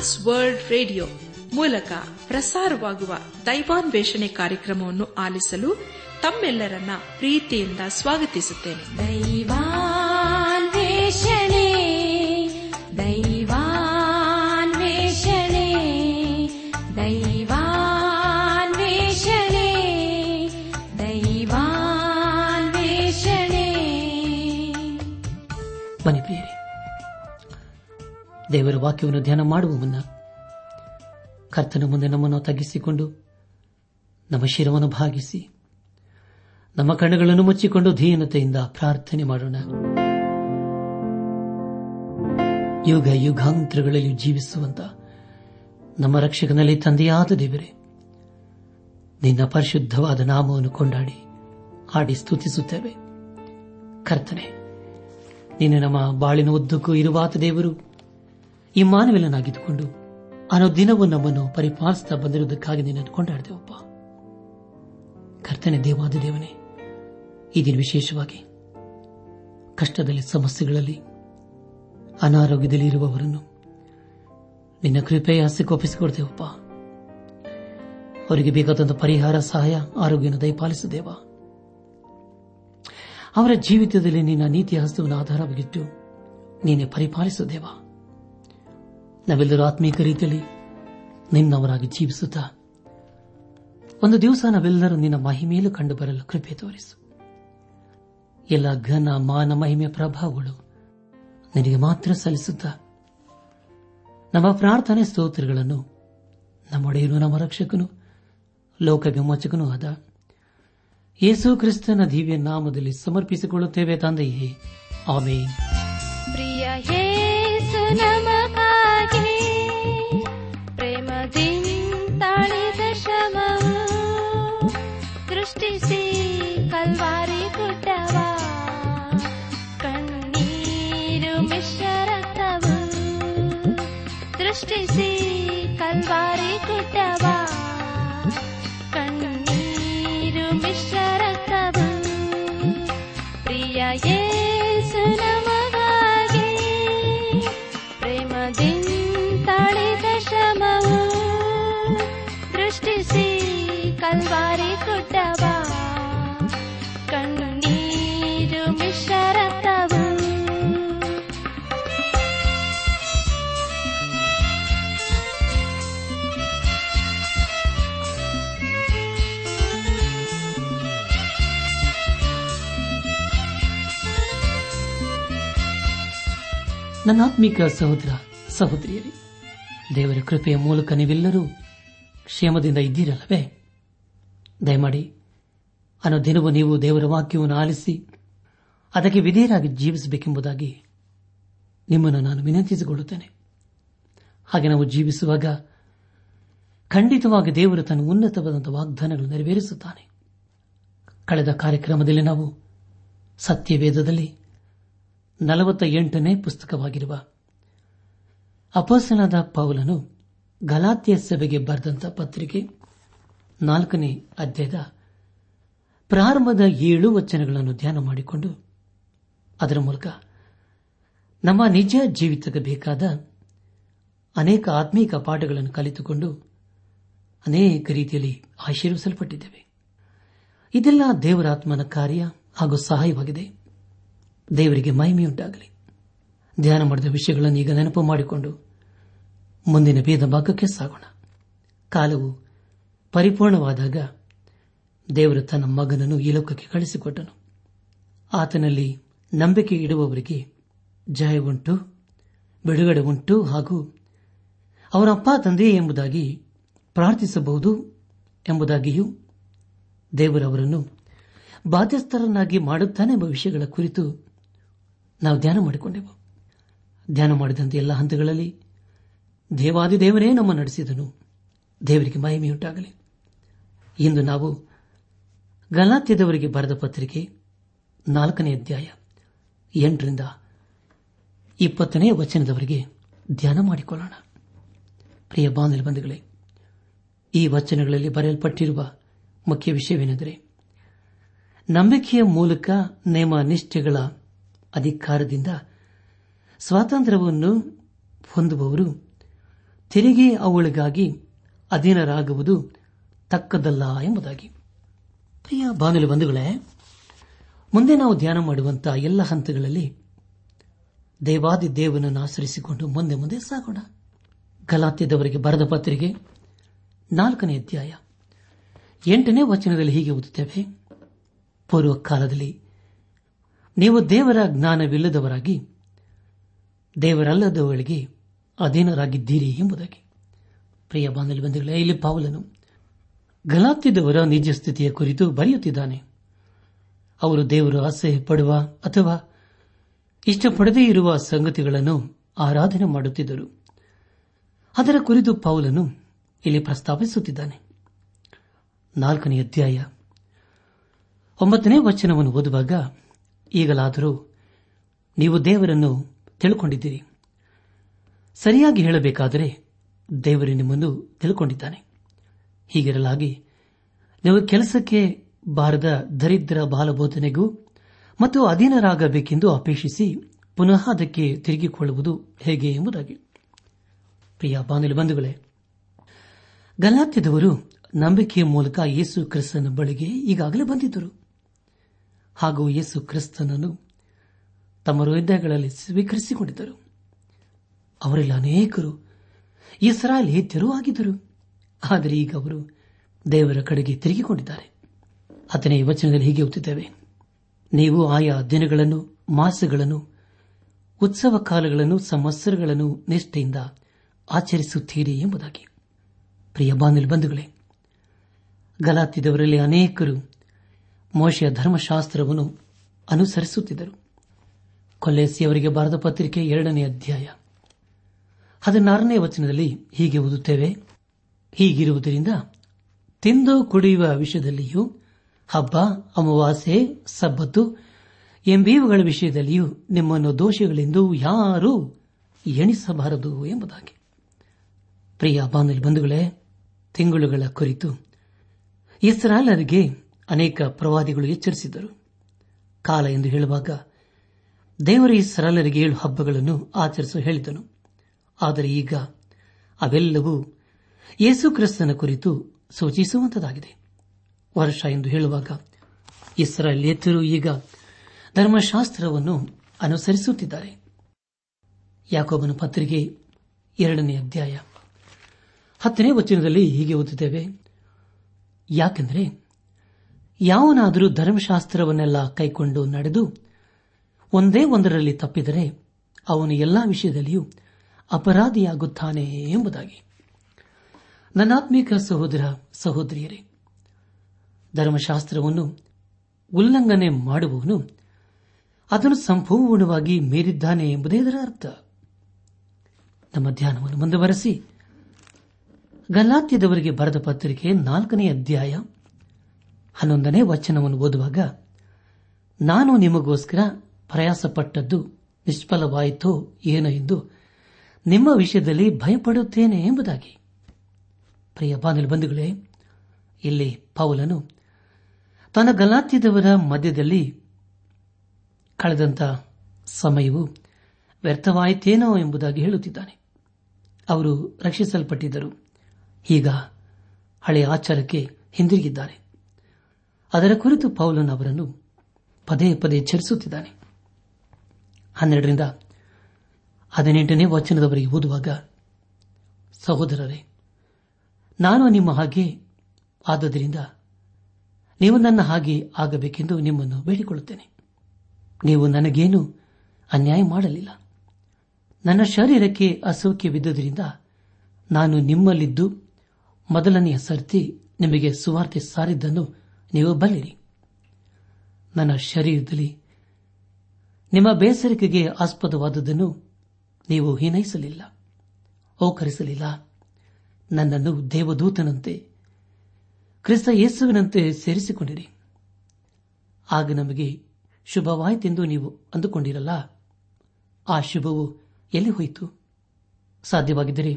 Trans World radio ಮೂಲಕ ಪ್ರಸಾರವಾಗುವ ದೈವಾನ್ವೇಷಣೆ ಕಾರ್ಯಕ್ರಮವನ್ನು ಆಲಿಸಲು ತಮ್ಮೆಲ್ಲರನ್ನ ಪ್ರೀತಿಯಿಂದ ಸ್ವಾಗತಿಸುತ್ತೇನೆ. ದೇವರ ವಾಕ್ಯವನ್ನು ಧ್ಯಾನ ಮಾಡುವ ಮುನ್ನ ಕರ್ತನ ಮುಂದೆ ನಮ್ಮನ್ನು ತಗ್ಗಿಸಿಕೊಂಡು ನಮ್ಮ ಶಿರವನ್ನು ಭಾಗಿಸಿ ನಮ್ಮ ಕಣ್ಣುಗಳನ್ನು ಮುಚ್ಚಿಕೊಂಡು ಧೀನತೆಯಿಂದ ಪ್ರಾರ್ಥನೆ ಮಾಡೋಣ. ಯುಗ ಯುಗಾಂತರಗಳಲ್ಲಿ ಜೀವಿಸುವಂತ ನಮ್ಮ ರಕ್ಷಕನಲ್ಲಿ ತಂದೆಯಾದ ದೇವರೇ, ನಿನ್ನ ಪರಿಶುದ್ಧವಾದ ನಾಮವನ್ನು ಕೊಂಡಾಡಿ ಹಾಡಿ ಸ್ತುತಿಸುತ್ತೇವೆ. ಕರ್ತನೆ ನೀನು ನಮ್ಮ ಬಾಳಿನ ಉದ್ದಕ್ಕೂ ಇರುವಾತ ದೇವರು ಈ ಅನೋ ದಿನವೂ ನಮ್ಮನ್ನು ಪರಿಪಾಲಿಸುತ್ತಾ ಬಂದಿರುವುದಕ್ಕಾಗಿ ನಿನ್ನನ್ನು ಕೊಂಡಾಡಿದೆವಪ್ಪ ಕರ್ತನೆ ದೇವಾದ ದೇವನೇ, ಈ ದಿನ ವಿಶೇಷವಾಗಿ ಕಷ್ಟದಲ್ಲಿ, ಸಮಸ್ಯೆಗಳಲ್ಲಿ, ಅನಾರೋಗ್ಯದಲ್ಲಿ ಇರುವವರನ್ನು ನಿನ್ನ ಕೃಪೆಯ ಒಪ್ಪಿಸಿಕೊಡ್ತೇವಪ್ಪ ಅವರಿಗೆ ಬೇಕಾದಂತಹ ಪರಿಹಾರ, ಸಹಾಯ ಆರೋಗ್ಯನ ದಯಪಾಲಿಸುದೇವ ಅವರ ಜೀವಿತದಲ್ಲಿ ನಿನ್ನ ನೀತಿಯ ಹಸ್ತವನ್ನು ಆಧಾರವಾಗಿಟ್ಟು ನೀನೆ ಪರಿಪಾಲಿಸುದೇವ ನಾವೆಲ್ಲರೂ ಆತ್ಮೀಕ ರೀತಿಯಲ್ಲಿ ನಿನ್ನವರಾಗಿ ಜೀವಿಸುತ್ತಾ, ಒಂದು ದಿವಸ ನಾವೆಲ್ಲರೂ ನಿನ್ನ ಮಹಿಮೆಯಲ್ಲೂ ಕಂಡು ಬರಲು ಕೃಪೆ ತೋರಿಸು. ಎಲ್ಲ ಘನ ಮಾನ ಮಹಿಮೆ ಪ್ರಭಾವಗಳು ನಿನಗೆ ಮಾತ್ರ ಸಲ್ಲಿಸುತ್ತಾ, ನಮ್ಮ ಪ್ರಾರ್ಥನೆ ಸ್ತೋತ್ರಗಳನ್ನು ನಮ್ಮೊಡೆಯನು ನಮ್ಮ ರಕ್ಷಕನು, ಲೋಕ ವಿಮೋಚಕನೂ ಆದ ಯೇಸು ಕ್ರಿಸ್ತನ ದಿವ್ಯ ನಾಮದಲ್ಲಿ ಸಮರ್ಪಿಸಿಕೊಳ್ಳುತ್ತೇವೆ ತಂದೆಯೇ. ಆಮೇನ್. ನನ್ನಾತ್ಮಿಕ ಸಹೋದರ, ಸಹೋದರಿಯರೇ, ದೇವರ ಕೃಪೆಯ ಮೂಲಕ ನೀವೆಲ್ಲರೂ ಕ್ಷೇಮದಿಂದ ಇದ್ದೀರಲ್ಲವೇ? ದಯಮಾಡಿ ದಿನವೂ ನೀವು ದೇವರ ವಾಕ್ಯವನ್ನು ಆಲಿಸಿ ಅದಕ್ಕೆ ವಿಧೇಯರಾಗಿ ಜೀವಿಸಬೇಕೆಂಬುದಾಗಿ ನಿಮ್ಮನ್ನು ನಾನು ವಿನಂತಿಸಿಕೊಳ್ಳುತ್ತೇನೆ. ಹಾಗೆ ನಾವು ಜೀವಿಸುವಾಗ ಖಂಡಿತವಾಗಿ ದೇವರು ತನ್ನ ಉನ್ನತವಾದಂತಹ ವಾಗ್ದಾನಗಳು ನೆರವೇರಿಸುತ್ತಾನೆ. ಕಳೆದ ಕಾರ್ಯಕ್ರಮದಲ್ಲಿ ನಾವು ಸತ್ಯವೇದದಲ್ಲಿ ನಲವತ್ತ ಎಂಟನೇ ಪುಸ್ತಕವಾಗಿರುವ ಅಪಸನದ ಪೌಲನು ಗಲಾತ್ಯ ಸಭೆಗೆ ಬರೆದಂತ ಪತ್ರಿಕೆ ನಾಲ್ಕನೇ ಅಧ್ಯಾಯದ ಪ್ರಾರಂಭದ ಏಳು ವಚನಗಳನ್ನು ಧ್ಯಾನ ಮಾಡಿಕೊಂಡು ಅದರ ಮೂಲಕ ನಮ್ಮ ನಿಜ ಜೀವಿತಕ್ಕೆ ಬೇಕಾದ ಅನೇಕ ಆತ್ಮೀಕ ಪಾಠಗಳನ್ನು ಕಲಿತುಕೊಂಡು ಅನೇಕ ರೀತಿಯಲ್ಲಿ ಆಶೀರ್ವಿಸಲ್ಪಟ್ಟಿದ್ದೇವೆ. ಇದೆಲ್ಲ ದೇವರಾತ್ಮನ ಕಾರ್ಯ ಹಾಗೂ ಸಹಾಯವಾಗಿದೆ. ದೇವರಿಗೆ ಮಹಿಮೆಯುಂಟಾಗಲಿ. ಧ್ಯಾನ ಮಾಡಿದ ವಿಷಯಗಳನ್ನು ಈಗ ನೆನಪು ಮಾಡಿಕೊಂಡು ಮುಂದಿನ ಭೇದ ಭಾಗಕ್ಕೆ ಸಾಗೋಣ. ಕಾಲವು ಪರಿಪೂರ್ಣವಾದಾಗ ದೇವರು ತನ್ನ ಮಗನನ್ನು ಈ ಲೋಕಕ್ಕೆ ಕಳಿಸಿಕೊಟ್ಟನು. ಆತನಲ್ಲಿ ನಂಬಿಕೆ ಇಡುವವರಿಗೆ ಜಯ ಉಂಟು, ಬಿಡುಗಡೆ ಉಂಟು ಹಾಗೂ ಅವರ ಅಪ್ಪ ತಂದೆ ಎಂಬುದಾಗಿ ಪ್ರಾರ್ಥಿಸಬಹುದು ಎಂಬುದಾಗಿಯೂ ದೇವರವರನ್ನು ಬಾಧ್ಯಸ್ಥರನ್ನಾಗಿ ಮಾಡುತ್ತಾನೆ ಎಂಬ ವಿಷಯಗಳ ಕುರಿತು ನಾವು ಧ್ಯಾನ ಮಾಡಿಕೊಂಡೆವು. ಧ್ಯಾನ ಮಾಡಿದಂತೆ ಎಲ್ಲ ಹಂತಗಳಲ್ಲಿ ದೇವಾದಿ ದೇವರೇ ನಮ್ಮ ನಡೆಸಿದನು. ದೇವರಿಗೆ ಮಹಿಮೆಯುಂಟಾಗಲಿ ಇಂದು ನಾವು ಗಲಾತ್ಯದವರಿಗೆ ಬರೆದ ಪತ್ರಿಕೆ ನಾಲ್ಕನೇ ಅಧ್ಯಾಯ ಎಂಟರಿಂದ ಇಪ್ಪತ್ತನೇ ವಚನದವರೆಗೆ ಧ್ಯಾನ ಮಾಡಿಕೊಳ್ಳೋಣ. ಪ್ರಿಯ ಬಾಂಧವ ಬಂಧುಗಳೇ, ಈ ವಚನಗಳಲ್ಲಿ ಬರೆಯಲ್ಪಟ್ಟಿರುವ ಮುಖ್ಯ ವಿಷಯವೇನೆಂದರೆ ನಂಬಿಕೆಯ ಮೂಲಕ ನೇಮ ನಿಷ್ಠೆಗಳ ಅಧಿಕಾರದಿಂದ ಸ್ವಾತಂತ್ರ್ಯವನ್ನು ಹೊಂದುವವರು ತೆರಿಗೆ ಅವುಗಳಿಗಾಗಿ ಅಧೀನರಾಗುವುದು ತಕ್ಕದಲ್ಲ ಎಂಬುದಾಗಿ. ಪ್ರಿಯ ಬಾನುಲಿ ಬಂಧುಗಳೇ, ಮುಂದೆ ನಾವು ಧ್ಯಾನ ಮಾಡುವಂತಹ ಎಲ್ಲ ಹಂತಗಳಲ್ಲಿ ದೇವಾದಿ ದೇವನನ್ನು ಆಚರಿಸಿಕೊಂಡು ಮುಂದೆ ಮುಂದೆ ಸಾಗೋಣ. ಗಲಾತ್ಯದವರಿಗೆ ಬರೆದ ಪತ್ರಿಕೆ ನಾಲ್ಕನೇ ಅಧ್ಯಾಯ. ಎಂಟನೇ ವಚನದಲ್ಲಿ ಹೀಗೆ ಓದುತ್ತೇವೆ. ಪೂರ್ವ ಕಾಲದಲ್ಲಿ ನೀವು ದೇವರ ಜ್ಞಾನವಿಲ್ಲದವರಾಗಿ ದೇವರಲ್ಲದವರಿಗೆ ಅಧೀನರಾಗಿದ್ದೀರಿ ಎಂಬುದಾಗಿ. ಪ್ರಿಯ ಬಾಂಧವ್ಯ ಬಂಧುಗಳೇ, ಇಲ್ಲಿ ಪಾವಲನು ಗಲಾತ್ಯದವರ ನಿಜ ಸ್ಥಿತಿಯ ಕುರಿತು ಬರೆಯುತ್ತಿದ್ದಾನೆ. ಅವರು ದೇವರು ಅಸಹ್ಯ ಪಡುವ ಅಥವಾ ಇಷ್ಟಪಡದೇ ಇರುವ ಸಂಗತಿಗಳನ್ನು ಆರಾಧನೆ ಮಾಡುತ್ತಿದ್ದರು. ಅದರ ಕುರಿತು ಪೌಲನು ಇಲ್ಲಿ ಪ್ರಸ್ತಾಪಿಸುತ್ತಿದ್ದಾನೆ. ನಾಲ್ಕನೇ ಅಧ್ಯಾಯ ಒಂಬತ್ತನೇ ವಚನವನ್ನು ಓದುವಾಗ ಈಗಲಾದರೂ ನೀವು ದೇವರನ್ನು ತಿಳ್ಕೊಂಡಿದ್ದೀರಿ. ಸರಿಯಾಗಿ ಹೇಳಬೇಕಾದರೆ ದೇವರು ನಿಮ್ಮನ್ನು ತಿಳ್ಕೊಂಡಿದ್ದಾನೆ. ಹೀಗಿರಲಾಗಿ ನೀವು ಕೆಲಸಕ್ಕೆ ಬಾರದ ದರಿದ್ರ ಬಾಲಬೋಧನೆಗೂ ಮತ್ತು ಅಧೀನರಾಗಬೇಕೆಂದು ಅಪೇಕ್ಷಿಸಿ ಪುನಃ ಅದಕ್ಕೆ ತಿರುಗಿಕೊಳ್ಳುವುದು ಹೇಗೆ ಎಂಬುದಾಗಿ. ಪ್ರಿಯ ಬಂಧುಗಳೇ, ಗಲಾತ್ಯದವರು ನಂಬಿಕೆಯ ಮೂಲಕ ಯೇಸು ಕ್ರಿಸ್ತನ ಬಳಿಗೆ ಈಗಾಗಲೇ ಬಂದಿದ್ದರು. ಹಾಗೂ ಯೇಸು ಕ್ರಿಸ್ತನನ್ನು ತಮ್ಮ ಹೃದಯಗಳಲ್ಲಿ ಸ್ವೀಕರಿಸಿಕೊಂಡಿದ್ದರು. ಅವರೆಲ್ಲ ಅನೇಕರು ಇಸ್ರಾಲ್ ಹೇತ್ಯರೂ ಆಗಿದ್ದರು. ಆದರೆ ಈಗ ಅವರು ದೇವರ ಕಡೆಗೆ ತಿರುಗಿಕೊಂಡಿದ್ದಾರೆ. ಹತ್ತನೇ ವಚನದಲ್ಲಿ ಹೀಗೆ ಓದುತ್ತೇವೆ ನೀವು ಆಯಾ ದಿನಗಳನ್ನು, ಮಾಸಗಳನ್ನು, ಉತ್ಸವ ಕಾಲಗಳನ್ನು, ಸಂವತ್ಸರಗಳನ್ನು ನಿಷ್ಠೆಯಿಂದ ಆಚರಿಸುತ್ತೀರಿ ಎಂಬುದಾಗಿ. ಪ್ರಿಯ ಬಾಂಧಲ್ ಬಂಧುಗಳೇ, ಗಲಾತಿದವರಲ್ಲಿ ಅನೇಕರು ಮೋಶೆಯ ಧರ್ಮಶಾಸ್ತ್ರವನ್ನು ಅನುಸರಿಸುತ್ತಿದ್ದರು. ಕೊಲ್ಲೇಸಿಯವರಿಗೆ ಬರೆದ ಪತ್ರಿಕೆ ಎರಡನೇ ಅಧ್ಯಾಯ. ಹದಿನಾರನೇ ವಚನದಲ್ಲಿ ಹೀಗೆ ಓದುತ್ತೇವೆ, ಹೀಗಿರುವುದರಿಂದ ತಿಂದು ಕುಡಿಯುವ ವಿಷಯದಲ್ಲಿಯೂ, ಹಬ್ಬ, ಅಮಾವಾಸ್ಯೆ, ಸಬ್ಬತ್ತು ಎಂಬೀವುಗಳ ವಿಷಯದಲ್ಲಿಯೂ ನಿಮ್ಮನ್ನು ದೋಷಗಳೆಂದು ಯಾರೂ ಎಣಿಸಬಾರದು ಎಂಬುದಾಗಿ. ಪ್ರಿಯ ಬಾಂಧಲ್ ಬಂಧುಗಳೇ, ತಿಂಗಳುಗಳ ಕುರಿತು ಇಸ್ರಾಲರಿಗೆ ಅನೇಕ ಪ್ರವಾದಿಗಳು ಎಚ್ಚರಿಸಿದರು ಕಾಲ ಎಂದು ಹೇಳುವಾಗ ದೇವರ ಈ ಸರಳರಿಗೆ ಏಳು ಹಬ್ಬಗಳನ್ನು ಆಚರಿಸಲು ಹೇಳಿದನು. ಆದರೆ ಈಗ ಅವೆಲ್ಲವೂ ಯೇಸು ಕ್ರಿಸ್ತನ ಕುರಿತು ಸೂಚಿಸುವಂತದಾಗಿದೆ. ವರ್ಷ ಎಂದು ಹೇಳುವಾಗ ಇಸ್ರಾಯೇಲ್ಯರು ಈಗ ಧರ್ಮಶಾಸ್ತ್ರವನ್ನು ಅನುಸರಿಸುತ್ತಿದ್ದಾರೆ. ಯಾಕೋಬನ ಪತ್ರಿಕೆ ಎರಡನೇ ಅಧ್ಯಾಯ ಹತ್ತನೇ ವಚನದಲ್ಲಿ ಹೀಗೆ ಓದುತ್ತೇವೆ, ಯಾಕೆಂದರೆ ಯಾವನಾದರೂ ಧರ್ಮಶಾಸ್ತ್ರವನ್ನೆಲ್ಲ ಕೈಕೊಂಡು ನಡೆದು ಒಂದೇ ಒಂದರಲ್ಲಿ ತಪ್ಪಿದರೆ ಅವನು ಎಲ್ಲಾ ವಿಷಯದಲ್ಲಿಯೂ ಅಪರಾಧಿಯಾಗುತ್ತಾನೆ ಎಂಬುದಾಗಿ. ನನ್ನಾತ್ಮೀಕ ಸಹೋದರ ಸಹೋದರಿಯರೇ, ಧರ್ಮಶಾಸ್ತ್ರವನ್ನು ಉಲ್ಲಂಘನೆ ಮಾಡುವವನು ಅದನ್ನು ಸಂಪೂರ್ಣವಾಗಿ ಮೀರಿದ್ದಾನೆ ಎಂಬುದೇ ಇದರ ಅರ್ಥ. ನಮ್ಮ ಧ್ಯಾನವನ್ನು ಮುಂದುವರೆಸಿ ಗಲಾತ್ಯದವರಿಗೆ ಬರೆದ ಪತ್ರಿಕೆ ನಾಲ್ಕನೇ ಅಧ್ಯಾಯ ಹನ್ನೊಂದನೇ ವಚನವನ್ನು ಓದುವಾಗ, ನಾನು ನಿಮಗೋಸ್ಕರ ಪ್ರಯಾಸಪಟ್ಟದ್ದು ನಿಷ್ಫಲವಾಯಿತೋ ಏನೋ ಎಂದು ನಿಮ್ಮ ವಿಷಯದಲ್ಲಿ ಭಯಪಡುತ್ತೇನೆ ಎಂಬುದಾಗಿ. ಪ್ರಿಯ ಬಂಧುಗಳೇ, ಇಲ್ಲಿ ಪೌಲನು ತನ್ನ ಗಲಾತ್ಯದವರ ಮಧ್ಯದಲ್ಲಿ ಕಳೆದಂತ ಸಮಯವು ವ್ಯರ್ಥವಾಯಿತೇನೋ ಎಂಬುದಾಗಿ ಹೇಳುತ್ತಿದ್ದಾನೆ. ಅವರು ರಕ್ಷಿಸಲ್ಪಟ್ಟಿದ್ದರು. ಈಗ ಹಳೆಯ ಆಚಾರಕ್ಕೆ ಹಿಂದಿರುಗಿದ್ದಾರೆ. ಅದರ ಕುರಿತು ಪೌಲನ್ ಅವರನ್ನು ಪದೇ ಪದೇ ಎಚ್ಚರಿಸುತ್ತಿದ್ದಾನೆ ಹನ್ನೆರಡರಿಂದ ಹದಿನೆಂಟನೇ ವಚನದವರೆಗೆ ಓದುವಾಗ, ಸಹೋದರರೇ, ನಾನು ನಿಮ್ಮ ಹಾಗೆ ಆದ್ದರಿಂದ ನೀವು ನನ್ನ ಹಾಗೆ ಆಗಬೇಕೆಂದು ನಿಮ್ಮನ್ನು ಬೇಡಿಕೊಳ್ಳುತ್ತೇನೆ. ನೀವು ನನಗೇನು ಅನ್ಯಾಯ ಮಾಡಲಿಲ್ಲ. ನನ್ನ ಶರೀರಕ್ಕೆ ಅಸೌಖ್ಯವಿದ್ದುದರಿಂದ ನಾನು ನಿಮ್ಮಲ್ಲಿದ್ದು ಮೊದಲನೆಯ ಸರ್ತಿ ನಿಮಗೆ ಸುವಾರ್ತೆ ಸಾರಿದ್ದನ್ನು ನೀವು ಬಲ್ಲಿರಿ. ನನ್ನ ಶರೀರದಲ್ಲಿ ನಿಮ್ಮ ಬೇಸರಿಕೆಗೆ ಆಸ್ಪದವಾದದ್ದನ್ನು ನೀವು ಹೀನೈಸಲಿಲ್ಲ. ಓಕರಿಸಲಿಲ್ಲ. ನನ್ನನ್ನು ದೇವದೂತನಂತೆ, ಕ್ರಿಸ್ತ ಯೇಸುವಿನಂತೆ ಸೇರಿಸಿಕೊಂಡಿರಿ. ಆಗ ನಮಗೆ ಶುಭವಾಯಿತೆಂದು ನೀವು ಅಂದುಕೊಂಡಿರಲ್ಲ? ಆ ಶುಭವು ಎಲ್ಲಿ ಹೋಯಿತು? ಸಾಧ್ಯವಾಗಿದ್ದರೆ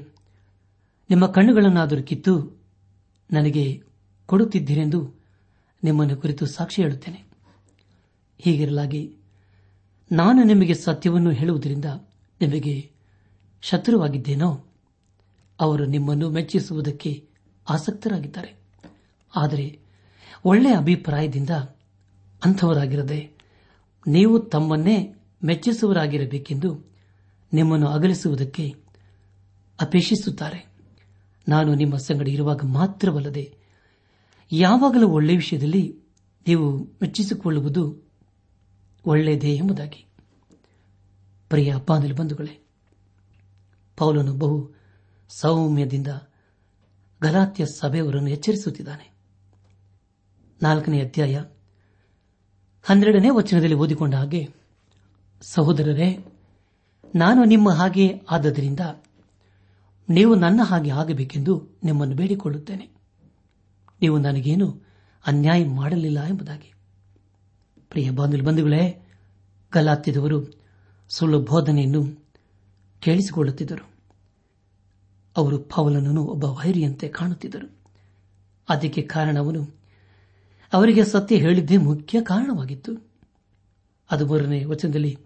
ನಿಮ್ಮ ಕಣ್ಣುಗಳನ್ನಾದರೂ ಕಿತ್ತು ನನಗೆ ಕೊಡುತ್ತಿದ್ದೀರೆಂದು ನಿಮ್ಮನ್ನು ಕುರಿತು ಸಾಕ್ಷಿ ಹೇಳುತ್ತೇನೆ. ಹೀಗಿರಲಾಗಿ ನಾನು ನಿಮಗೆ ಸತ್ಯವನ್ನು ಹೇಳುವುದರಿಂದ ನಿಮಗೆ ಶತ್ರುವಾಗಿದ್ದೇನೋ, ಅವರು ನಿಮ್ಮನ್ನು ಮೆಚ್ಚಿಸುವುದಕ್ಕೆ ಆಸಕ್ತರಾಗಿದ್ದಾರೆ. ಆದರೆ ಒಳ್ಳೆಯ ಅಭಿಪ್ರಾಯದಿಂದ ಅಂಥವರಾಗಿರದೆ ನೀವು ತಮ್ಮನ್ನೇ ಮೆಚ್ಚಿಸುವರಾಗಿರಬೇಕೆಂದು ನಿಮ್ಮನ್ನು ಅಗಲಿಸುವುದಕ್ಕೆ ಅಪೇಕ್ಷಿಸುತ್ತಾರೆ. ನಾನು ನಿಮ್ಮ ಸಂಗಡ ಇರುವಾಗ ಮಾತ್ರವಲ್ಲದೆ ಯಾವಾಗಲೂ ಒಳ್ಳೆಯ ವಿಷಯದಲ್ಲಿ ನೀವು ಮೆಚ್ಚಿಸಿಕೊಳ್ಳುವುದು ಒಳ್ಳೆಯದೇ ಎಂಬುದಾಗಿ. ಪ್ರಿಯ ಬಾಂಧಲು ಬಂಧುಗಳೇ, ಪೌಲನು ಬಹು ಸೌಮ್ಯದಿಂದ ಗಲಾತ್ಯ ಸಭೆಯವರನ್ನು ಎಚ್ಚರಿಸುತ್ತಿದ್ದಾನೆ. ನಾಲ್ಕನೇ ಅಧ್ಯಾಯ ಹನ್ನೆರಡನೇ ವಚನದಲ್ಲಿ ಓದಿಕೊಂಡ ಹಾಗೆ, ಸಹೋದರರೇ, ನಾನು ನಿಮ್ಮ ಹಾಗೆ ಆದ್ದರಿಂದ ನೀವು ನನ್ನ ಹಾಗೆ ಆಗಬೇಕೆಂದು ನಿಮ್ಮನ್ನು ಬೇಡಿಕೊಳ್ಳುತ್ತೇನೆ. ನೀವು ನನಗೇನು ಅನ್ಯಾಯ ಮಾಡಲಿಲ್ಲ ಎಂಬುದಾಗಿ. ಪ್ರಿಯ ಬಂಧುಗಳೇ ಗಲಾತ್ತಿದವರು ಸುಳ್ಳು ಬೋಧನೆಯನ್ನು ಕೇಳಿಸಿಕೊಳ್ಳುತ್ತಿದ್ದರು. ಅವರು ಪವಲನನ್ನು ಒಬ್ಬ ವೈರಿಯಂತೆ ಕಾಣುತ್ತಿದ್ದರು. ಅದಕ್ಕೆ ಕಾರಣವನು ಅವರಿಗೆ ಸತ್ಯ ಹೇಳಿದ್ದೇ ಮುಖ್ಯ ಕಾರಣವಾಗಿತ್ತು. ಅದು ಮೂರನೇ ವಚನದಲ್ಲಿ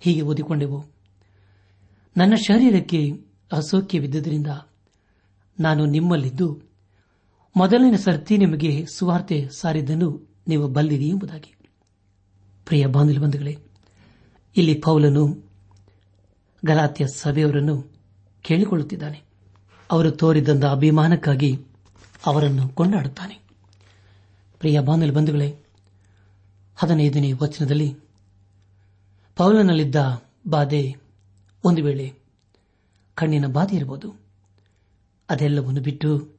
ಹೀಗೆ ಓದಿಕೊಂಡೆವು. ನನ್ನ ಶರೀರಕ್ಕೆ ಅಸೌಖ್ಯವಿದ್ದರಿಂದ ನಾನು ನಿಮ್ಮಲ್ಲಿದ್ದು ಮೊದಲನೇ ಸರ್ತಿ ನಿಮಗೆ ಸುವಾರ್ತೆ ಸಾರಿದ್ದನ್ನು ನೀವು ಬಲ್ಲಿರಿ ಎಂಬುದಾಗಿ. ಪ್ರಿಯ ಬಂಧುಗಳೇ, ಇಲ್ಲಿ ಪೌಲನು ಗಲಾತ್ಯ ಸಭೆಯವರನ್ನು ಕೇಳಿಕೊಳ್ಳುತ್ತಿದ್ದಾನೆ. ಅವರು ತೋರಿದಂದ ಅಭಿಮಾನಕ್ಕಾಗಿ ಅವರನ್ನು ಕೊಂಡಾಡುತ್ತಾನೆ. ಪ್ರಿಯ ಬಾಂಧವ ಬಂಧುಗಳೇ, ಹದಿನೈದನೇ ವಚನದಲ್ಲಿ ಪೌಲನಲ್ಲಿದ್ದ ಬಾಧೆ ಒಂದು ವೇಳೆ ಕಣ್ಣಿನ ಬಾಧೆ ಇರಬಹುದು. ಅದೆಲ್ಲವನ್ನು ಬಿಟ್ಟು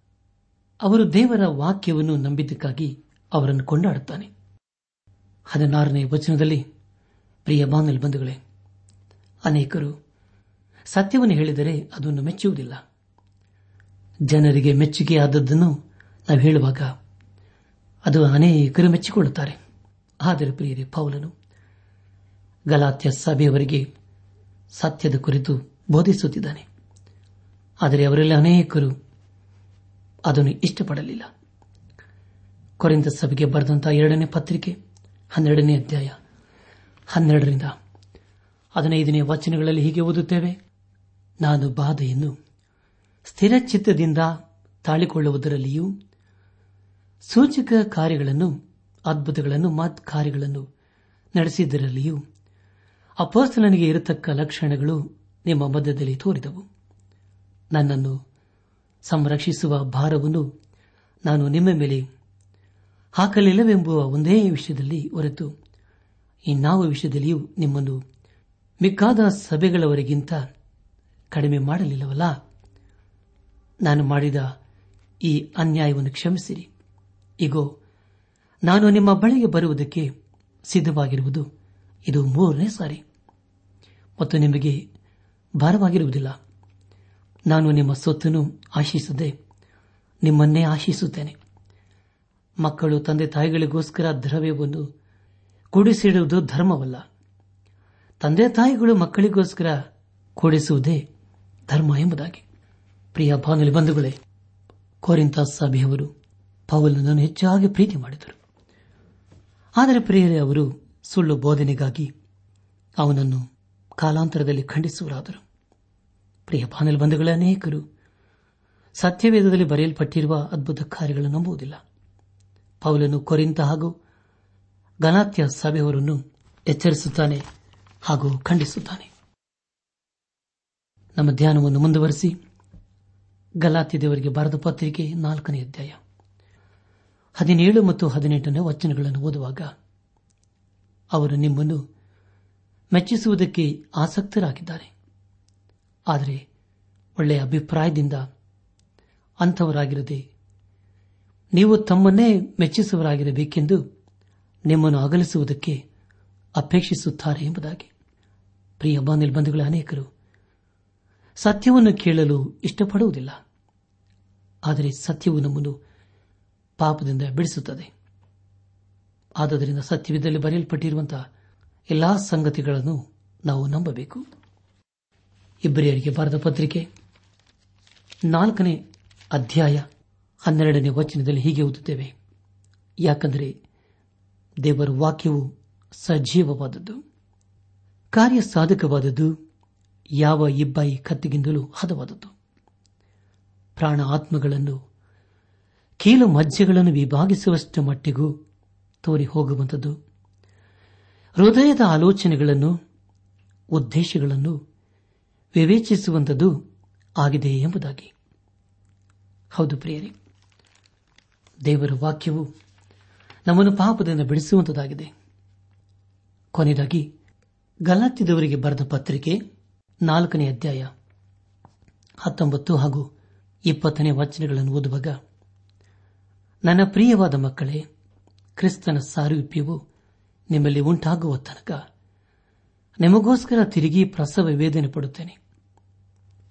ಅವರು ದೇವರ ವಾಕ್ಯವನ್ನು ನಂಬಿದ್ದಕ್ಕಾಗಿ ಅವರನ್ನು ಕೊಂಡಾಡುತ್ತಾನೆ. ಹದಿನಾರನೇ ವಚನದಲ್ಲಿ, ಪ್ರಿಯ ಬಾನಲ್ ಬಂಧುಗಳೇ, ಅನೇಕರು ಸತ್ಯವನ್ನು ಹೇಳಿದರೆ ಅದನ್ನು ಮೆಚ್ಚುವುದಿಲ್ಲ. ಜನರಿಗೆ ಮೆಚ್ಚುಗೆ ಆದದ್ದನ್ನು ನಾವು ಹೇಳುವಾಗ ಅದು ಅನೇಕರು ಮೆಚ್ಚಿಕೊಳ್ಳುತ್ತಾರೆ. ಆದರೆ ಪ್ರಿಯರೇ, ಪೌಲನು ಗಲಾತ್ಯ ಸಭೆಯವರಿಗೆ ಸತ್ಯದ ಕುರಿತು ಬೋಧಿಸುತ್ತಿದ್ದಾನೆ. ಆದರೆ ಅವರಲ್ಲಿ ಅನೇಕರು ಅದನ್ನು ಇಷ್ಟಪಡಲಿಲ್ಲ. ಕೊರಿಂದ ಸಭೆಗೆ ಬರೆದಂತಹ ಎರಡನೇ ಪತ್ರಿಕೆ, ಹನ್ನೆರಡನೇ ಅಧ್ಯಾಯ, ಹನ್ನೆರಡರಿಂದ ಹದಿನೈದನೇ ವಚನಗಳಲ್ಲಿ ಹೀಗೆ ಓದುತ್ತೇವೆ. ನಾನು ಬಾಧೆಯನ್ನು ಸ್ಥಿರಚಿತ್ತದಿಂದ ತಾಳಿಕೊಳ್ಳುವುದರಲ್ಲಿಯೂ ಸೂಚಕ ಕಾರ್ಯಗಳನ್ನು, ಅದ್ಭುತಗಳನ್ನು, ಮತ್ ಕಾರ್ಯಗಳನ್ನು ನಡೆಸಿದ್ದರಲ್ಲಿಯೂ ಅಪೋಸ್ತಲನಿಗೆ ಇರತಕ್ಕ ಲಕ್ಷಣಗಳು ನಿಮ್ಮ ಮಧ್ಯದಲ್ಲಿ ತೋರಿದವು. ನನ್ನನ್ನು ಸಂರಕ್ಷಿಸುವ ಭಾರವನ್ನು ನಾನು ನಿಮ್ಮ ಮೇಲೆ ಹಾಕಲಿಲ್ಲವೆಂಬುವ ಒಂದೇ ವಿಷಯದಲ್ಲಿ ಹೊರತು ಇನ್ನಾವ ವಿಷಯದಲ್ಲಿಯೂ ನಿಮ್ಮನ್ನು ಮಿಕ್ಕಾದ ಸಭೆಗಳವರೆಗಿಂತ ಕಡಿಮೆ ಮಾಡಲಿಲ್ಲವಲ್ಲ? ನಾನು ಮಾಡಿದ ಈ ಅನ್ಯಾಯವನ್ನು ಕ್ಷಮಿಸಿರಿ. ಈಗೋ ನಾನು ನಿಮ್ಮ ಬಳಿಗೆ ಬರುವುದಕ್ಕೆ ಸಿದ್ಧವಾಗಿರುವುದು ಇದು ಮೂರನೇ ಸಾರಿ. ಮತ್ತು ನಿಮಗೆ ಭಾರವಾಗಿರುವುದಿಲ್ಲ. ನಾನು ನಿಮ್ಮ ಸೊತ್ತನ್ನು ಆಶಿಸದೆ, ನಿಮ್ಮನ್ನೇ ಆಶಿಸುತ್ತೇನೆ. ಮಕ್ಕಳು ತಂದೆ ತಾಯಿಗಳಿಗೋಸ್ಕರ ದ್ರವ್ಯವನ್ನು ಕೂಡಿಸಿಡುವುದು ಧರ್ಮವಲ್ಲ. ತಂದೆ ತಾಯಿಗಳು ಮಕ್ಕಳಿಗೋಸ್ಕರ ಕೂಡಿಸುವುದೇ ಧರ್ಮ ಎಂಬುದಾಗಿ. ಪ್ರಿಯ ಬಾನುಲಿ ಬಂಧುಗಳೇ ಕೋರಿಂತ ಸಭೆಯವರು ಪೌಲನನ್ನು ಹೆಚ್ಚಾಗಿ ಪ್ರೀತಿ ಮಾಡಿದರು. ಆದರೆ ಪ್ರಿಯರೇ, ಅವರು ಸುಳ್ಳು ಬೋಧನೆಗಾಗಿ ಅವನನ್ನು ಕಾಲಾಂತರದಲ್ಲಿ ಖಂಡಿಸುವರಾದರು. ಪ್ರಿಯ ಬಾನಲ್ ಬಂಧುಗಳ ಅನೇಕರು ಸತ್ಯವೇದದಲ್ಲಿ ಬರೆಯಲ್ಪಟ್ಟಿರುವ ಅದ್ಭುತ ಕಾರ್ಯಗಳನ್ನು ನಂಬುವುದಿಲ್ಲ. ಪೌಲನು ಕೊರಿಂತ ಹಾಗೂ ಗಲಾತ್ಯ ಸಭೆಯವರನ್ನು ಎಚ್ಚರಿಸುತ್ತಾನೆ ಹಾಗೂ ಖಂಡಿಸುತ್ತಾನೆ. ನಮ್ಮ ಧ್ಯಾನವನ್ನು ಮುಂದುವರೆಸಿ ಗಲಾತ್ಯದೇವರಿಗೆ ಬರೆದ ಪತ್ರಿಕೆ ನಾಲ್ಕನೇ ಅಧ್ಯಾಯ. ಹದಿನೇಳು ಮತ್ತು ಹದಿನೆಂಟನೇ ವಚನಗಳನ್ನು ಓದುವಾಗ ಅವರು ನಿಮ್ಮನ್ನು ಮೆಚ್ಚಿಸುವುದಕ್ಕೆ ಆಸಕ್ತರಾಗಿದ್ದಾರೆ. ಆದರೆ ಒಳ್ಳೆಯ ಅಭಿಪ್ರಾಯದಿಂದ ಅಂಥವರಾಗಿರದೆ, ನೀವು ತಮ್ಮನ್ನೇ ಮೆಚ್ಚಿಸುವರಾಗಿರಬೇಕೆಂದು ನಿಮ್ಮನ್ನು ಅಗಲಿಸುವುದಕ್ಕೆ ಅಪೇಕ್ಷಿಸುತ್ತಾರೆ ಎಂಬುದಾಗಿ. ಪ್ರಿಯ ಬಾಂಧಲ್ ಬಂಧುಗಳ ಅನೇಕರು, ಸತ್ಯವನ್ನು ಕೇಳಲು ಇಷ್ಟಪಡುವುದಿಲ್ಲ, ಆದರೆ ಸತ್ಯವು ನಮ್ಮನ್ನು ಪಾಪದಿಂದ ಬಿಡಿಸುತ್ತದೆ. ಆದ್ದರಿಂದ ಸತ್ಯವಿದ್ದಲ್ಲಿ ಬರೆಯಲ್ಪಟ್ಟಿರುವಂತಹ ಎಲ್ಲಾ ಸಂಗತಿಗಳನ್ನು ನಾವು ನಂಬಬೇಕು. ಇಬ್ಬರಿಯರಿಗೆ ಬರೆದ ಪತ್ರಿಕೆ. ನಾಲ್ಕನೇ ಅಧ್ಯಾಯ ಹನ್ನೆರಡನೇ ವಚನದಲ್ಲಿ ಹೀಗೆ ಓದುತ್ತೇವೆ. ಯಾಕಂದರೆ ದೇವರ ವಾಕ್ಯವು ಸಜೀವವಾದದ್ದು. ಕಾರ್ಯ ಸಾಧಕವಾದದ್ದು ಯಾವ ಇಬ್ಬಾಯಿ ಕತ್ತಿಗಿಂತಲೂ ಹದವಾದದ್ದು. ಪ್ರಾಣ ಆತ್ಮಗಳನ್ನು ಕೀಲು ಮಜ್ಜೆಗಳನ್ನು ವಿಭಾಗಿಸುವಷ್ಟು ಮಟ್ಟಿಗೂ ತೋರಿ ಹೋಗುವಂಥದ್ದು. ಹೃದಯದ ಆಲೋಚನೆಗಳನ್ನು, ಉದ್ದೇಶಗಳನ್ನು ವಿವೇಚಿಸುವಂಥದ್ದು ಆಗಿದೆ ಎಂಬುದಾಗಿ. ಹೌದು ಪ್ರಿಯರೇ, ದೇವರ ವಾಕ್ಯವು ನಮ್ಮನ್ನು ಪಾಪದಿಂದ ಬಿಡಿಸುವಂತದಾಗಿದೆ ಕೊನೆಯದಾಗಿ, ಗಲಾತ್ಯದವರಿಗೆ ಬರೆದ ಪತ್ರಿಕೆ ನಾಲ್ಕನೇ ಅಧ್ಯಾಯ ಹತ್ತೊಂಬತ್ತು ಹಾಗೂ ಇಪ್ಪತ್ತನೇ ವಚನಗಳನ್ನು ಓದುವಾಗ, ನನ್ನ ಪ್ರಿಯವಾದ ಮಕ್ಕಳೇ, ಕ್ರಿಸ್ತನ ಸಾರೂಪ್ಯವು ನಿಮ್ಮಲ್ಲಿ ಉಂಟಾಗುವ ತನಕ ನಿಮಗೋಸ್ಕರ ತಿರುಗಿ ಪ್ರಸವ ವೇದನೆ ಪಡುತ್ತೇನೆ.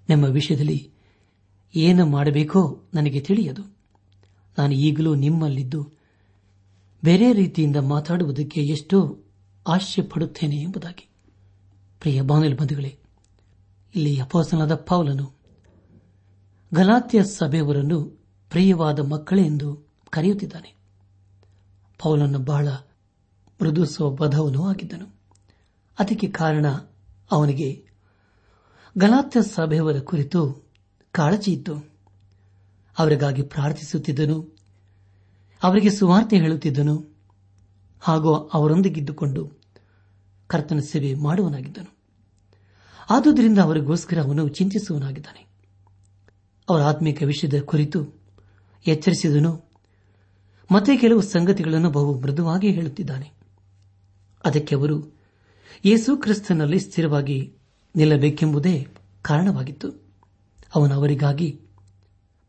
ನಿಮ್ಮ ವಿಷಯದಲ್ಲಿ ಏನು ಮಾಡಬೇಕೋ ನನಗೆ ತಿಳಿಯದು. ನಾನು ಈಗಲೂ ನಿಮ್ಮಲ್ಲಿದ್ದು ಬೇರೆ ರೀತಿಯಿಂದ ಮಾತಾಡುವುದಕ್ಕೆ ಎಷ್ಟೋ ಆಶ್ಚರ್ಯ ಪಡುತ್ತೇನೆ ಎಂಬುದಾಗಿ. ಪ್ರಿಯ ಬಾನಲ್ ಬಂಧುಗಳೇ, ಇಲ್ಲಿ ಅಪೋಸನಾದ ಪೌಲನು ಗಲಾತ್ಯ ಸಭೆಯವರನ್ನು ಪ್ರಿಯವಾದ ಮಕ್ಕಳೇ ಎಂದು ಕರೆಯುತ್ತಿದ್ದಾನೆ. ಪೌಲನ್ನು ಬಹಳ ಮೃದು ಸ್ವಬಧವನೂ ಆಗಿದ್ದನು. ಅದಕ್ಕೆ ಕಾರಣ ಅವನಿಗೆ ಗಲಾತ್ಯ ಸಭೆಯವರ ಕುರಿತು ಕಾಳಜಿ ಇತ್ತು. ಅವರಿಗಾಗಿ ಪ್ರಾರ್ಥಿಸುತ್ತಿದ್ದನು. ಅವರಿಗೆ ಸುವಾರ್ತೆ ಹೇಳುತ್ತಿದ್ದನು. ಹಾಗೂ ಅವರೊಂದಿಗಿದ್ದುಕೊಂಡು ಕರ್ತನ ಸೇವೆ ಮಾಡುವನಾಗಿದ್ದನು. ಆದುದರಿಂದ ಅವರಿಗೋಸ್ಕರ ಅವನು ಚಿಂತಿಸುವನಾಗಿದ್ದಾನೆ. ಅವರ ಆತ್ಮೀಕ ವಿಷಯದ ಕುರಿತು ಎಚ್ಚರಿಸಿದನು. ಮತ್ತೆ ಕೆಲವು ಸಂಗತಿಗಳನ್ನು ಬಹು ಮೃದುವಾಗಿ ಹೇಳುತ್ತಿದ್ದಾನೆ. ಅದಕ್ಕೆ ಅವರು ಯೇಸು ಕ್ರಿಸ್ತನಲ್ಲಿ ಸ್ಥಿರವಾಗಿ ನಿಲ್ಲಬೇಕೆಂಬುದೇ ಕಾರಣವಾಗಿತ್ತು. ಅವನು ಅವರಿಗಾಗಿ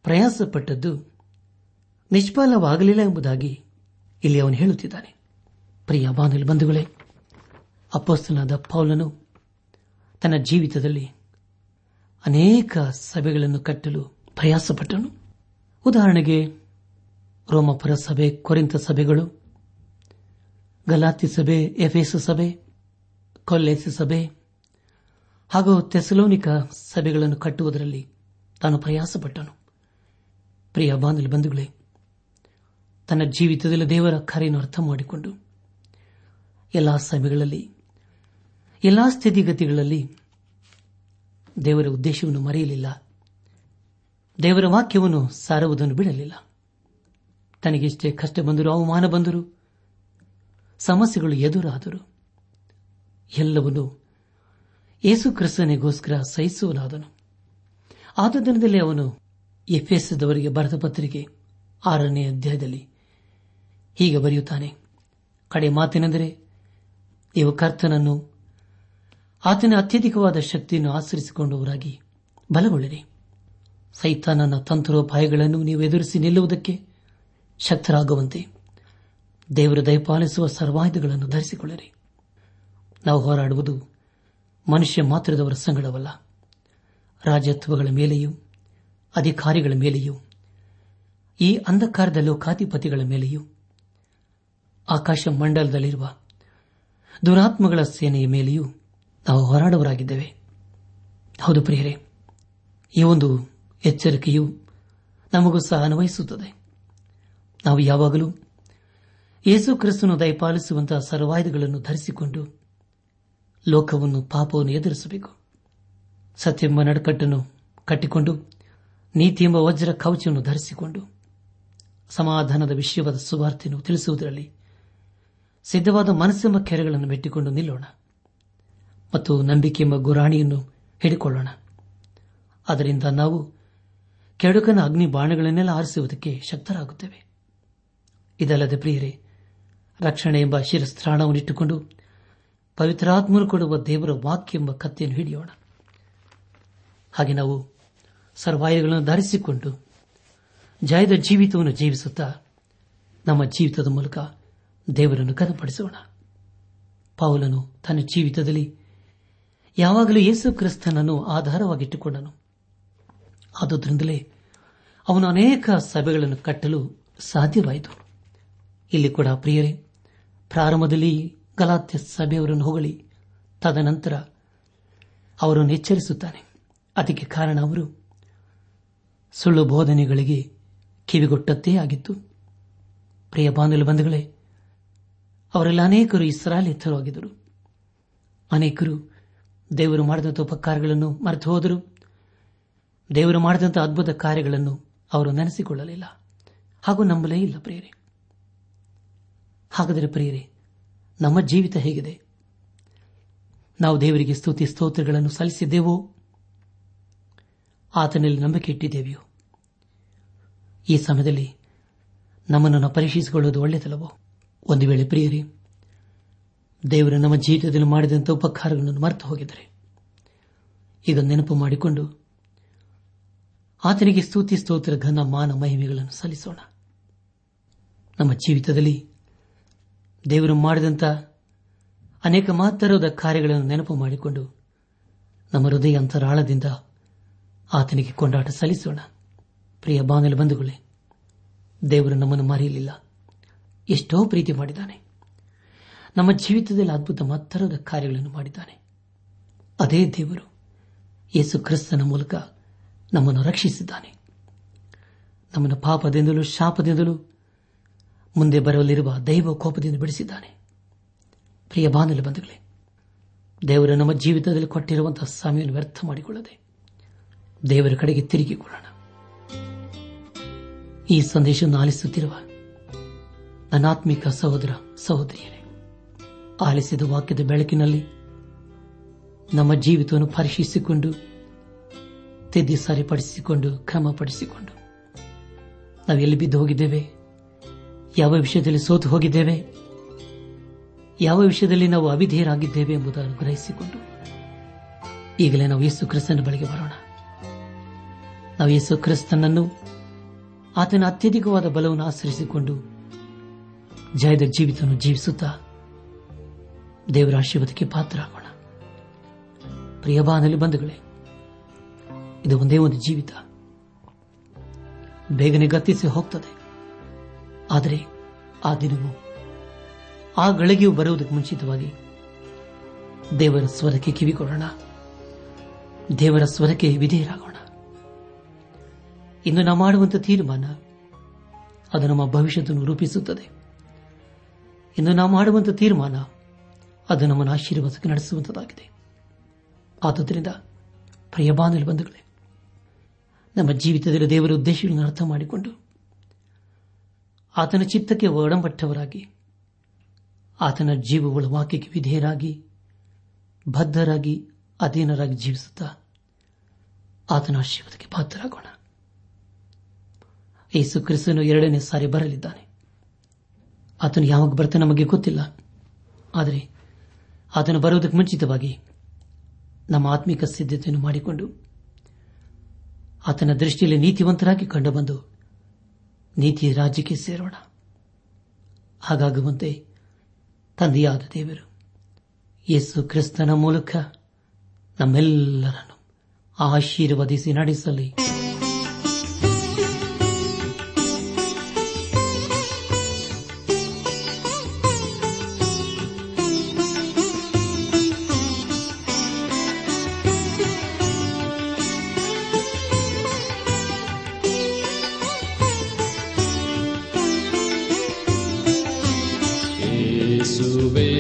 ಪ್ರಯಾಸಪಟ್ಟದ್ದು ನಿಷ್ಫಲವಾಗಲಿಲ್ಲ ಎಂಬುದಾಗಿ ಇಲ್ಲಿ ಅವನು ಹೇಳುತ್ತಿದ್ದಾನೆ. ಪ್ರಿಯ ಬಾನಲಿ ಬಂಧುಗಳೇ ಅಪ್ಪಸ್ತನಾದ ಪೌಲನು ತನ್ನ ಜೀವಿತದಲ್ಲಿ ಅನೇಕ ಸಭೆಗಳನ್ನು ಕಟ್ಟಲು ಪ್ರಯಾಸಪಟ್ಟನು. ಉದಾಹರಣೆಗೆ, ರೋಮಪುರ ಸಭೆ ಕೊರಿಂತ ಸಭೆಗಳು, ಗಲಾತಿ ಸಭೆ, ಎಫೇಸು ಸಭೆ ಕೊಲ್ಲೆಸ್ ಸಭೆ ಹಾಗೂ ತೆಸಲೋನಿಕ ಸಭೆಗಳನ್ನು ಕಟ್ಟುವುದರಲ್ಲಿ ತಾನು ಪ್ರಯಾಸಪಟ್ಟನು. ಪ್ರಿಯ ಬಾಂಧವ ಬಂಧುಗಳೇ, ತನ್ನ ಜೀವಿತದಲ್ಲಿ ದೇವರ ಕರೆಯನ್ನು ಅರ್ಥ ಮಾಡಿಕೊಂಡು ಎಲ್ಲ ಸಭೆಗಳಲ್ಲಿ, ಎಲ್ಲಾ ಸ್ಥಿತಿಗತಿಗಳಲ್ಲಿ ದೇವರ ಉದ್ದೇಶವನ್ನು ಮರೆಯಲಿಲ್ಲ. ದೇವರ ವಾಕ್ಯವನ್ನು ಸಾರುವುದನ್ನು ಬಿಡಲಿಲ್ಲ. ತನಗೆಷ್ಟೇ ಕಷ್ಟ ಬಂದರೂ ಅವಮಾನ ಬಂದರು ಸಮಸ್ಯೆಗಳು ಎದುರಾದರು. ಎಲ್ಲವನ್ನೂ ಯೇಸು ಕ್ರಿಸ್ತನಿಗೋಸ್ಕರ ಸಹಿಸುವನಾದನು. ಆದದಿನದಲ್ಲಿ ಅವನು ಎಫ್ಎಸ್ದವರಿಗೆ ಬರೆದ ಪತ್ರಿಕೆ ಆರನೇ ಅಧ್ಯಾಯದಲ್ಲಿ ಹೀಗೆ ಬರೆಯುತ್ತಾನೆ. ಕಡೆ ಮಾತಿನೆಂದರೆ ನೀವು ಕರ್ತನನ್ನು ಆತನ ಅತ್ಯಧಿಕವಾದ ಶಕ್ತಿಯನ್ನು ಆಚರಿಸಿಕೊಂಡವರಾಗಿ ಬಲಗೊಳ್ಳಿರಿ. ಸೈತಾನನ ತಂತ್ರೋಪಾಯಗಳನ್ನು ನೀವು ಎದುರಿಸಿ ನಿಲ್ಲುವುದಕ್ಕೆ ಶಕ್ತರಾಗುವಂತೆ ದೇವರು ದಯಪಾಲಿಸುವ ಸರ್ವಾಯುಧಗಳನ್ನು ಧರಿಸಿಕೊಳ್ಳಿರಿ. ನಾವು ಹೋರಾಡುವುದು ಮನುಷ್ಯ ಮಾತ್ರದವರ ಸಂಗಡವಲ್ಲ. ರಾಜತ್ವಗಳ ಮೇಲೆಯೂ, ಅಧಿಕಾರಿಗಳ ಮೇಲೆಯೂ, ಈ ಅಂಧಕಾರದ ಲೋಕಾಧಿಪತಿಗಳ ಮೇಲೆಯೂ, ಆಕಾಶ ಮಂಡಲದಲ್ಲಿರುವ ದುರಾತ್ಮಗಳ ಸೇನೆಯ ಮೇಲೆಯೂ ನಾವು ಹೋರಾಡುವರಾಗಿದ್ದೇವೆ ಹೌದು ಪ್ರಿಯರೇ, ಈ ಒಂದು ಎಚ್ಚರಿಕೆಯು ನಮಗೂ ಸಹ ಅನ್ವಯಿಸುತ್ತದೆ. ನಾವು ಯಾವಾಗಲೂ ಯೇಸು ಕ್ರಿಸ್ತನು ದಯಪಾಲಿಸುವಂತಹ ಸರ್ವಾಯುಧಗಳನ್ನು ಧರಿಸಿಕೊಂಡು ಲೋಕವನ್ನು ಪಾಪವನ್ನು ಎದುರಿಸಬೇಕು. ಸತ್ಯೆಂಬ ನಡುಕಟ್ಟನ್ನು ಕಟ್ಟಿಕೊಂಡು ನೀತಿ ಎಂಬ ವಜ್ರ ಕವಚವನ್ನು ಧರಿಸಿಕೊಂಡು, ಸಮಾಧಾನದ ವಿಷಯವಾದ ಸುವಾರ್ತೆಯನ್ನು ತಿಳಿಸುವುದರಲ್ಲಿ ಸಿದ್ಧವಾದ ಮನಸ್ಸೆಂಬ ಕೆರೆಗಳನ್ನು ಮೆಟ್ಟಿಕೊಂಡು ನಿಲ್ಲೋಣ ಮತ್ತು ನಂಬಿಕೆ ಎಂಬ ಗುರಾಣಿಯನ್ನು ಹಿಡಿಕೊಳ್ಳೋಣ. ಅದರಿಂದ ನಾವು ಕೆಡುಕನ ಅಗ್ನಿ ಬಾಣಗಳನ್ನೆಲ್ಲ ಆರಿಸುವುದಕ್ಕೆ ಶಕ್ತರಾಗುತ್ತೇವೆ. ಇದಲ್ಲದೆ ಪ್ರಿಯರೇ ರಕ್ಷಣೆ ಎಂಬ ಶಿರಸ್ತ್ರಾಣವನ್ನಿಟ್ಟುಕೊಂಡು ಪವಿತ್ರಾತ್ಮನು ಕೊಡುವ ದೇವರ ವಾಕ್ಯ ಎಂಬ ಕತ್ತೆಯನ್ನು ಹಿಡಿಯೋಣ. ಹಾಗೆ ನಾವು ಸರ್ವಾಯುಗಳನ್ನು ಧರಿಸಿಕೊಂಡು ಜಯದ ಜೀವಿತವನ್ನು ಜೀವಿಸುತ್ತಾ ನಮ್ಮ ಜೀವಿತದ ಮೂಲಕ ದೇವರನ್ನು ಕನಪಡಿಸೋಣ ಪೌಲನು ತನ್ನ ಜೀವಿತದಲ್ಲಿ ಯಾವಾಗಲೂ ಯೇಸು ಕ್ರಿಸ್ತನನ್ನು ಆಧಾರವಾಗಿಟ್ಟುಕೊಂಡನು. ಆದುದರಿಂದಲೇ ಅವನು ಅನೇಕ ಸಭೆಗಳನ್ನು ಕಟ್ಟಲು ಸಾಧ್ಯವಾಯಿತು. ಇಲ್ಲಿ ಕೂಡ ಪ್ರಿಯರೇ, ಪ್ರಾರಂಭದಲ್ಲಿ ಗಲಾತ್ಯ ಸಭೆಯವರನ್ನು ಹೊಗಳಿ. ತದನಂತರ ಅವರನ್ನು ಎಚ್ಚರಿಸುತ್ತಾನೆ. ಅದಕ್ಕೆ ಕಾರಣ ಅವರು ಸುಳ್ಳು ಬೋಧನೆಗಳಿಗೆ ಕಿವಿಗೊಟ್ಟತ್ತೇ ಆಗಿತ್ತು. ಪ್ರಿಯ ಬಾಂಧಲು ಬಂಧುಗಳೇ, ಅವರೆಲ್ಲ ಅನೇಕರು ಇಸ್ರಾಲೇತರು ಆಗಿದ್ದರು ಅನೇಕರು ದೇವರು ಮಾಡಿದಂಥ ಉಪಕಾರಗಳನ್ನು ಮರೆತು ಹೋದರು. ದೇವರು ಮಾಡಿದಂಥ ಅದ್ಭುತ ಕಾರ್ಯಗಳನ್ನು ಅವರು ನೆನೆಸಿಕೊಳ್ಳಲಿಲ್ಲ. ಹಾಗೂ ನಂಬಲೇ ಇಲ್ಲ ಪ್ರಿಯರೇ. ಹಾಗಾದರೆ ಪ್ರಿಯರೇ ನಮ್ಮ ಜೀವಿತ ಹೇಗಿದೆ? ನಾವು ದೇವರಿಗೆ ಸ್ತುತಿ ಸ್ತೋತ್ರಗಳನ್ನು ಸಲ್ಲಿಸಿದ್ದೇವೋ? ಆತನಲ್ಲಿ ನಂಬಿಕೆ ಇಟ್ಟಿದ್ದೇವೆಯೋ? ಈ ಸಮಯದಲ್ಲಿ ನಮ್ಮನ್ನು ಪರೀಕ್ಷಿಸಿಕೊಳ್ಳುವುದು ಒಳ್ಳೆಯದಲ್ಲವೋ? ಒಂದು ವೇಳೆ ಪ್ರಿಯರಿ, ದೇವರು ನಮ್ಮ ಜೀವಿತದಲ್ಲಿ ಮಾಡಿದಂಥ ಉಪಕಾರಗಳನ್ನು ಮರೆತು ಹೋಗಿದ್ದಾರೆ ಈಗ ನೆನಪು ಮಾಡಿಕೊಂಡು ಆತನಿಗೆ ಸ್ತುತಿ ಸ್ತೋತ್ರ ಘನ ಮಾನ ಮಹಿಮೆಗಳನ್ನು ಸಲ್ಲಿಸೋಣ. ನಮ್ಮ ಜೀವಿತದಲ್ಲಿ ದೇವರು ಮಾಡಿದಂಥ ಅನೇಕ ಮಾತರದ ಕಾರ್ಯಗಳನ್ನು ನೆನಪು ಮಾಡಿಕೊಂಡು ನಮ್ಮ ಹೃದಯ ಅಂತರಾಳದಿಂದ ಆತನಿಗೆ ಕೊಂಡಾಟ ಸಲ್ಲಿಸೋಣ. ಪ್ರಿಯ ಬಾನಲು ಬಂಧುಗಳೇ, ದೇವರು ನಮ್ಮನ್ನು ಮರೆಯಲಿಲ್ಲ. ಎಷ್ಟೋ ಪ್ರೀತಿ ಮಾಡಿದ್ದಾನೆ. ನಮ್ಮ ಜೀವಿತದಲ್ಲಿ ಅದ್ಭುತ ಮತ್ತರದ ಕಾರ್ಯಗಳನ್ನು ಮಾಡಿದ್ದಾನೆ. ಅದೇ ದೇವರು ಯೇಸು ಕ್ರಿಸ್ತನ ಮೂಲಕ ನಮ್ಮನ್ನು ರಕ್ಷಿಸಿದ್ದಾನೆ. ನಮ್ಮನ್ನು ಪಾಪದಿಂದಲೂ ಶಾಪದಿಂದಲೂ ಮುಂದೆ ಬರಲಿರುವ ದೈವ ಕೋಪದಿಂದ ಬಿಡಿಸಿದ್ದಾನೆ. ಪ್ರಿಯ ಬಾನಲು ಬಂಧುಗಳೇ, ದೇವರು ನಮ್ಮ ಜೀವಿತದಲ್ಲಿ ಕೊಟ್ಟಿರುವಂತಹ ಸಮಯವನ್ನು ವ್ಯರ್ಥ ಮಾಡಿಕೊಳ್ಳದೆ ದೇವರ ಕಡೆಗೆ ತಿರುಗಿಕೊಳ್ಳೋಣ ಈ ಸಂದೇಶವನ್ನು ಆಲಿಸುತ್ತಿರುವ ನನಾತ್ಮಿಕ ಸಹೋದರ ಸಹೋದರಿಯರೇ, ಆಲಿಸಿದ ವಾಕ್ಯದ ಬೆಳಕಿನಲ್ಲಿ ನಮ್ಮ ಜೀವಿತವನ್ನು ಪರೀಕ್ಷಿಸಿಕೊಂಡು, ತಿದ್ದಿ ಸರಿಪಡಿಸಿಕೊಂಡು, ಕ್ರಮಪಡಿಸಿಕೊಂಡು ನಾವು ಎಲ್ಲಿ ಬಿದ್ದು ಹೋಗಿದ್ದೇವೆ? ಯಾವ ವಿಷಯದಲ್ಲಿ ಸೋತು ಹೋಗಿದ್ದೇವೆ? ಯಾವ ವಿಷಯದಲ್ಲಿ ನಾವು ಅವಿಧೇಯರಾಗಿದ್ದೇವೆ ಎಂಬುದನ್ನು ಗ್ರಹಿಸಿಕೊಂಡು ಈಗಲೇ ನಾವು ಯೇಸು ಕ್ರಿಸ್ತನ ಬಳಿಗೆ ಬರೋಣ. ನಾವು ಯೇಸು ಕ್ರಿಸ್ತನನ್ನು ಆತನ ಅತ್ಯಧಿಕವಾದ ಬಲವನ್ನು ಆಶ್ರಯಿಸಿಕೊಂಡು ಜಯದ ಜೀವಿತವನ್ನು ಜೀವಿಸುತ್ತಾ ದೇವರ ಆಶೀರ್ವಾದಕ್ಕೆ ಪಾತ್ರ ಆಗೋಣ ಪ್ರಿಯಬಾನಲ್ಲಿ ಬಂಧುಗಳೇ, ಇದು ಒಂದೇ ಒಂದು ಜೀವಿತ. ಬೇಗನೆ ಗತ್ತಿಸಿ ಹೋಗ್ತದೆ. ಆದರೆ ಆ ದಿನವೂ, ಆ ಗಳಿಗೆಯೂ ಬರುವುದಕ್ಕೆ ಮುಂಚಿತವಾಗಿ ದೇವರ ಸ್ವರಕ್ಕೆ ಕಿವಿಗೊಡೋಣ ದೇವರ ಸ್ವರಕ್ಕೆ ವಿಧೇಯರಾಗೋಣ. ಇನ್ನು ನಾವು ಮಾಡುವಂತಹ ತೀರ್ಮಾನ ಅದು ನಮ್ಮ ಭವಿಷ್ಯವನ್ನು ರೂಪಿಸುತ್ತದೆ. ಇನ್ನು ನಾವು ಮಾಡುವಂತಹ ತೀರ್ಮಾನ ಅದು ನಮ್ಮನ್ನು ಆಶೀರ್ವಾದಕ್ಕೆ ನಡೆಸುವಂತದಾಗಿದೆ ಆದುದರಿಂದ ಪ್ರಿಯಬಾನಲು ಬಂಧುಗಳೇ, ನಮ್ಮ ಜೀವಿತದಲ್ಲಿ ದೇವರ ಉದ್ದೇಶಗಳನ್ನು ಅರ್ಥ ಮಾಡಿಕೊಂಡು ಆತನ ಚಿತ್ತಕ್ಕೆ ಒಡಂಬಟ್ಟವರಾಗಿ, ಆತನ ಜೀವಗಳ ವಾಕ್ಯಕ್ಕೆ ವಿಧೇಯರಾಗಿ, ಬದ್ಧರಾಗಿ, ಅಧೀನರಾಗಿ ಜೀವಿಸುತ್ತಾ ಆತನ ಆಶೀರ್ವಾದಕ್ಕೆ ಪಾತ್ರರಾಗೋಣ. ಯೇಸು ಕ್ರಿಸ್ತನು ಎರಡನೇ ಸಾರಿ ಬರಲಿದ್ದಾನೆ. ಆತನು ಯಾವಾಗ ಬರ್ತಾನೆ ನಮಗೆ ಗೊತ್ತಿಲ್ಲ. ಆದರೆ ಆತನು ಬರುವುದಕ್ಕೆ ಮುಂಚಿತವಾಗಿ ನಮ್ಮ ಆತ್ಮಿಕ ಸಿದ್ಧತೆಯನ್ನು ಮಾಡಿಕೊಂಡು ಆತನ ದೃಷ್ಟಿಯಲ್ಲಿ ನೀತಿವಂತರಾಗಿ ಕಂಡುಬಂದು ನೀತಿ ರಾಜ್ಯಕ್ಕೆ ಸೇರೋಣ. ಹಾಗಾಗುವಂತೆ ತಂದೆಯಾದ ದೇವರು ಯೇಸು ಕ್ರಿಸ್ತನ ಮೂಲಕ ನಮ್ಮೆಲ್ಲರನ್ನು ಆಶೀರ್ವದಿಸಿ ನಡೆಸಲಿ. Subir.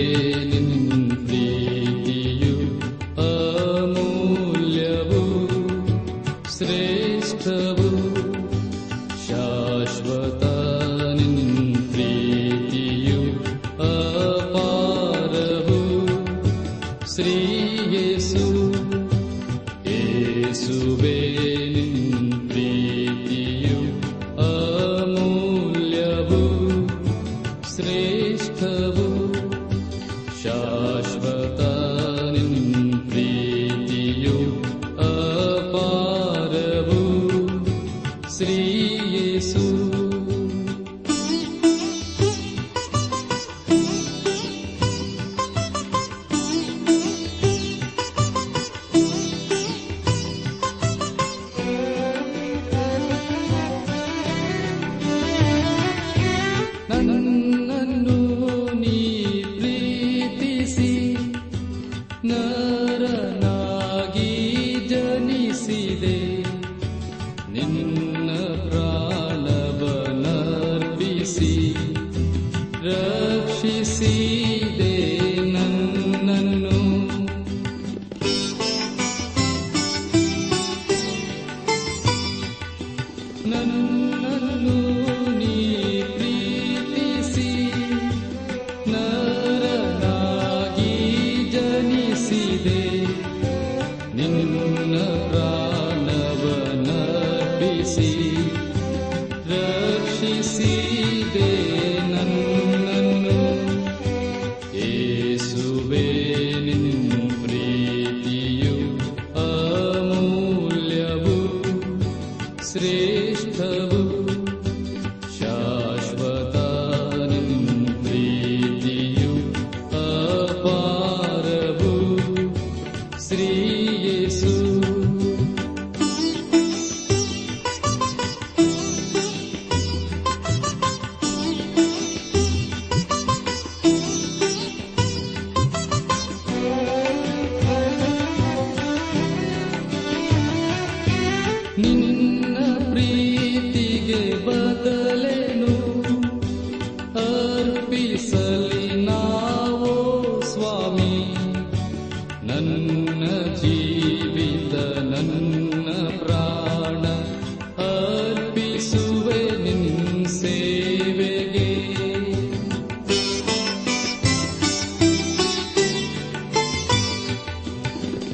श्री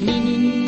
ನಿನ್ನ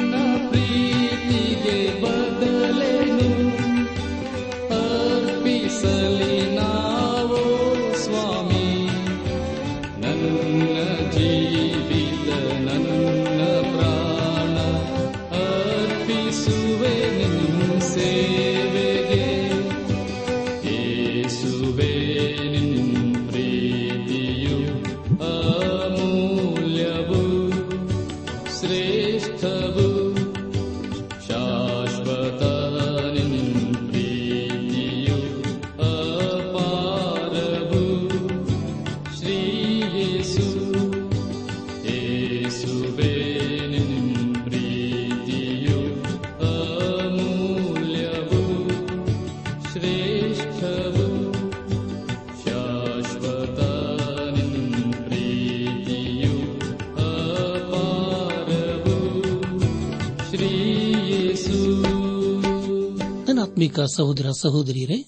ಆತ್ಮಿಕ ಸಹೋದರ ಸಹೋದರಿಯರೇ,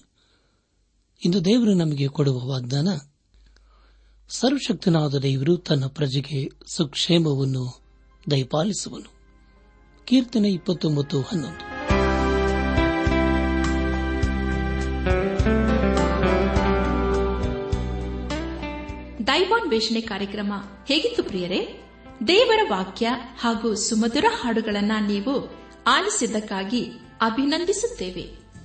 ಇಂದು ದೇವರು ನಮಗೆ ಕೊಡುವ ವಾಗ್ದಾನ, ಸರ್ವಶಕ್ತನಾದ ದೇವರು ತನ್ನ ಪ್ರಜೆಗೆ ಸುಕ್ಷೇಮವನ್ನು ದಯಪಾಲಿಸುವನು. ಕೀರ್ತನೆ ಇಪ್ಪತ್ತೊಂಬತ್ತು ದೈವಾನ್ವೇಷಣೆ ಕಾರ್ಯಕ್ರಮ ಹೇಗಿತ್ತು ಪ್ರಿಯರೇ? ದೇವರ ವಾಕ್ಯ ಹಾಗೂ ಸುಮಧುರ ಹಾಡುಗಳನ್ನು ನೀವು ಆಲಿಸಿದ್ದಕ್ಕಾಗಿ ಅಭಿನಂದಿಸುತ್ತೇವೆ.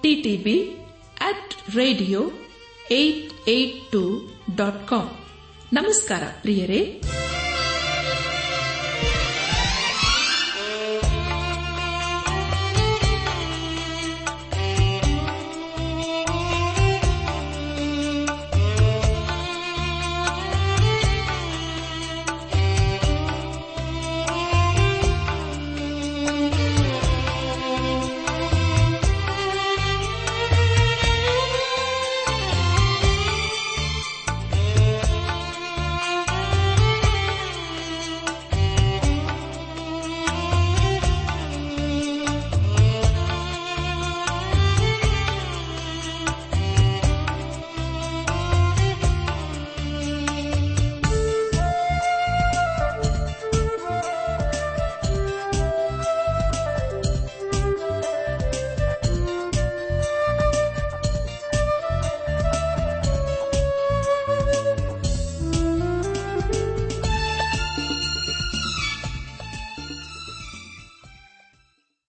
TTB at radio eight eight two dot com ನಮಸ್ಕಾರ ಪ್ರಿಯರೇ